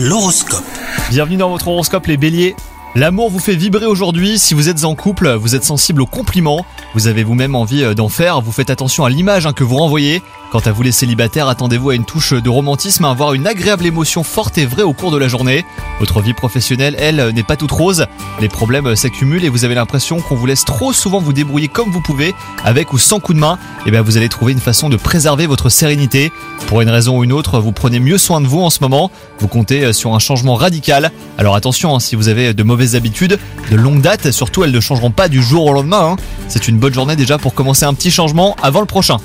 L'horoscope. Bienvenue dans votre horoscope les béliers. L'amour vous fait vibrer aujourd'hui, si vous êtes en couple, vous êtes sensible aux compliments, vous avez vous-même envie euh, d'en faire, vous faites attention à l'image hein, que vous renvoyez. Quant à vous les célibataires, attendez-vous à une touche de romantisme, à avoir une agréable émotion forte et vraie au cours de la journée. Votre vie professionnelle, elle, n'est pas toute rose, les problèmes euh, s'accumulent et vous avez l'impression qu'on vous laisse trop souvent vous débrouiller comme vous pouvez, avec ou sans coup de main, et bien vous allez trouver une façon de préserver votre sérénité. Pour une raison ou une autre, vous prenez mieux soin de vous en ce moment, vous comptez euh, sur un changement radical. Alors attention, hein, si vous avez de mauvaises habitudes, de longue date, surtout elles ne changeront pas du jour au lendemain. hein. C'est une bonne journée déjà pour commencer un petit changement avant le prochain.